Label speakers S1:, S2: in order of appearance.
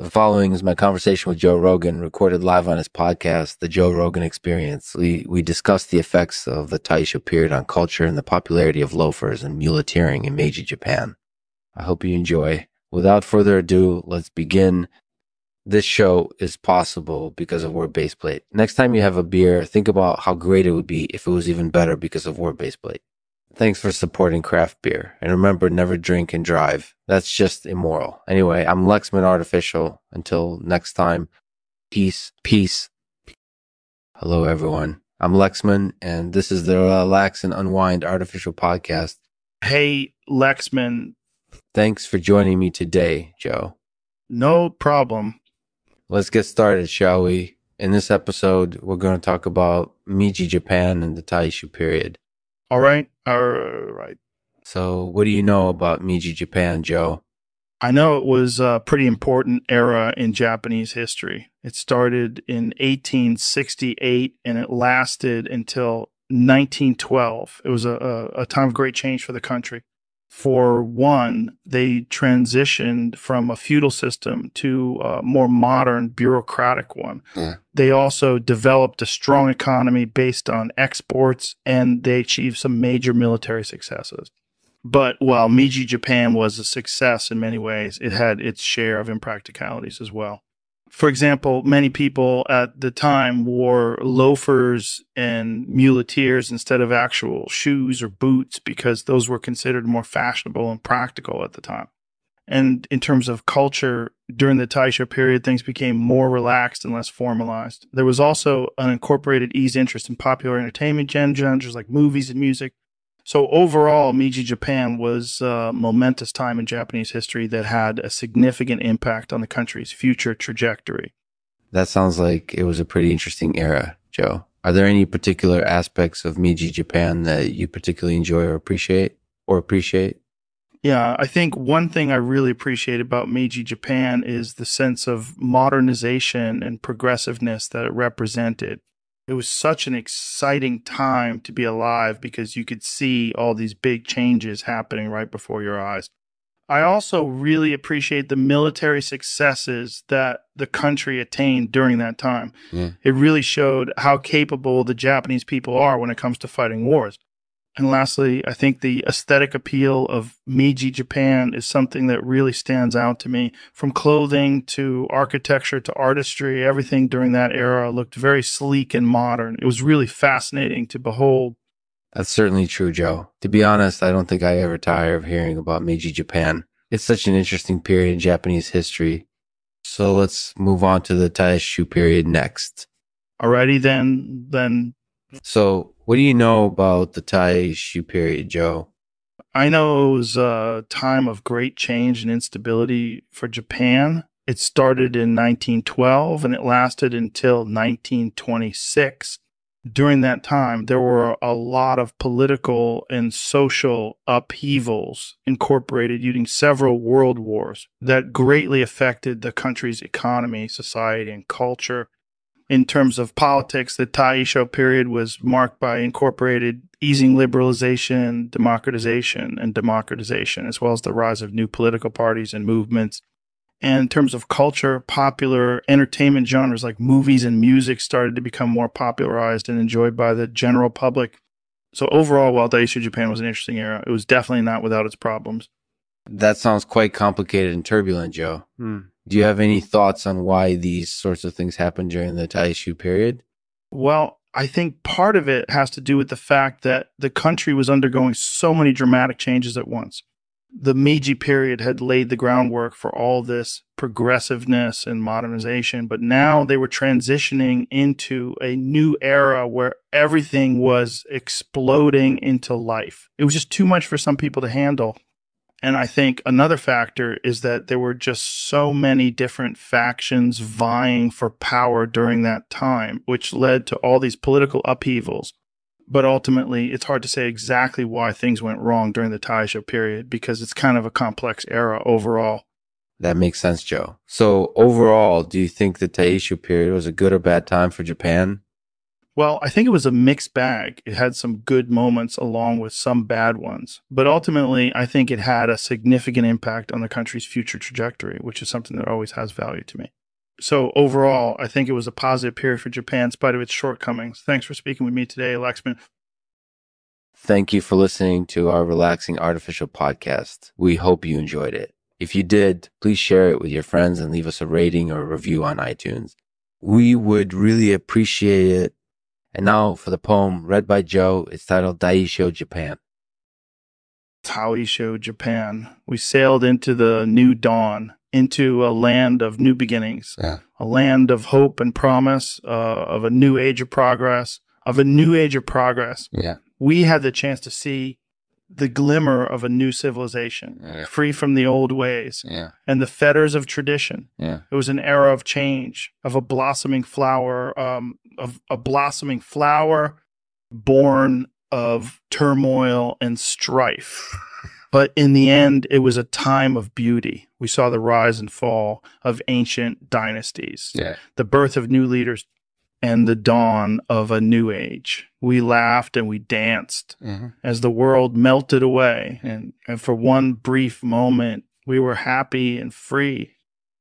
S1: The following is my conversation with Joe Rogan, recorded live on his podcast, The Joe Rogan Experience. We, we discussed the effects of the Taisho period on culture and the popularity of loafers and muleteering in Meiji Japan. I hope you enjoy. Without further ado, let's begin. This show is possible because of Word Base Plate. Next time you have a beer, think about how great it would be if it was even better because of Word Base Plate. Thanks for supporting craft beer. And remember, never drink and drive. That's just immoral. Anyway, I'm Lexman Artificial. Until next time, peace, peace. Hello, everyone. I'm Lexman, and this is the Relax and Unwind Artificial Podcast.
S2: Hey, Lexman.
S1: Thanks for joining me today, Joe.
S2: No problem.
S1: Let's get started, shall we? In this episode, we're going to talk about Meiji Japan and the Taisho period.
S2: All right. All right.
S1: So, what do you know about Meiji Japan, Joe?
S2: I know it was a pretty important era in Japanese history. It started in 1868 and it lasted until 1912. It was a, a, a time of great change for the country. For one, they transitioned from a feudal system to a more modern bureaucratic one.
S1: Yeah.
S2: They also developed a strong economy based on exports and they achieved some major military successes. But while Meiji Japan was a success in many ways, it had its share of impracticalities as well. For example, many people at the time wore loafers and muleteers instead of actual shoes or boots because those were considered more fashionable and practical at the time. And in terms of culture, during the Taisho period, things became more relaxed and less formalized. There was also an incorporated ease interest in popular entertainment genres like movies and music. So overall, Meiji Japan was a momentous time in Japanese history that had a significant impact on the country's future trajectory.
S1: That sounds like it was a pretty interesting era, Joe. Are there any particular aspects of Meiji Japan that you particularly enjoy or appreciate or appreciate?
S2: Yeah, I think one thing I really appreciate about Meiji Japan is the sense of modernization and progressiveness that it represented. It was such an exciting time to be alive because you could see all these big changes happening right before your eyes. I also really appreciate the military successes that the country attained during that time. It really showed how capable the Japanese people are when it comes to fighting wars. And lastly, I think the aesthetic appeal of Meiji Japan is something that really stands out to me. From clothing to architecture to artistry, everything during that era looked very sleek and modern. It was really fascinating to behold.
S1: That's certainly true, Joe. To be honest, I don't think I ever tire of hearing about Meiji Japan. It's such an interesting period in Japanese history. So let's move on to the Taisho period next.
S2: Alrighty then, then
S1: So, what do you know about the Taisho period, Joe?
S2: I know it was a time of great change and instability for Japan. It started in 1912 and it lasted until 1926. During that time, there were a lot of political and social upheavals incorporated using several world wars that greatly affected the country's economy, society, and culture in terms of politics, the Taisho period was marked by incorporated easing liberalization, democratization, and democratization, as well as the rise of new political parties and movements. And in terms of culture, popular entertainment genres like movies and music started to become more popularized and enjoyed by the general public. So overall, while Taisho Japan was an interesting era, it was definitely not without its problems.
S1: That sounds quite complicated and turbulent, Joe. Hmm. Do you have any thoughts on why these sorts of things happened during the Taisho period?
S2: Well, I think part of it has to do with the fact that the country was undergoing so many dramatic changes at once. The Meiji period had laid the groundwork for all this progressiveness and modernization, but now they were transitioning into a new era where everything was exploding into life. It was just too much for some people to handle. And I think another factor is that there were just so many different factions vying for power during that time, which led to all these political upheavals. But ultimately, it's hard to say exactly why things went wrong during the Taisho period because it's kind of a complex era overall.
S1: That makes sense, Joe. So, overall, do you think the Taisho period was a good or bad time for Japan?
S2: Well, I think it was a mixed bag. It had some good moments along with some bad ones. But ultimately, I think it had a significant impact on the country's future trajectory, which is something that always has value to me. So overall, I think it was a positive period for Japan in spite of its shortcomings. Thanks for speaking with me today, Lexman.
S1: Thank you for listening to our relaxing artificial podcast. We hope you enjoyed it. If you did, please share it with your friends and leave us a rating or a review on iTunes. We would really appreciate it. And now for the poem read by Joe. It's titled Taisho Japan.
S2: Taisho, Japan. We sailed into the new dawn, into a land of new beginnings,
S1: Yeah.
S2: a land of hope and promise, uh, of a new age of progress, of a new age of progress.
S1: Yeah.
S2: We had the chance to see the glimmer of a new civilization,
S1: Yeah.
S2: free from the old ways
S1: Yeah.
S2: and the fetters of tradition.
S1: Yeah.
S2: It was an era of change, of a blossoming flower, um, of a blossoming flower born of turmoil and strife. But in the end, it was a time of beauty. We saw the rise and fall of ancient dynasties, the birth of new leaders, and the dawn of a new age. We laughed and we danced
S1: Mm-hmm.
S2: as the world melted away. And, and for one brief moment, we were happy and free.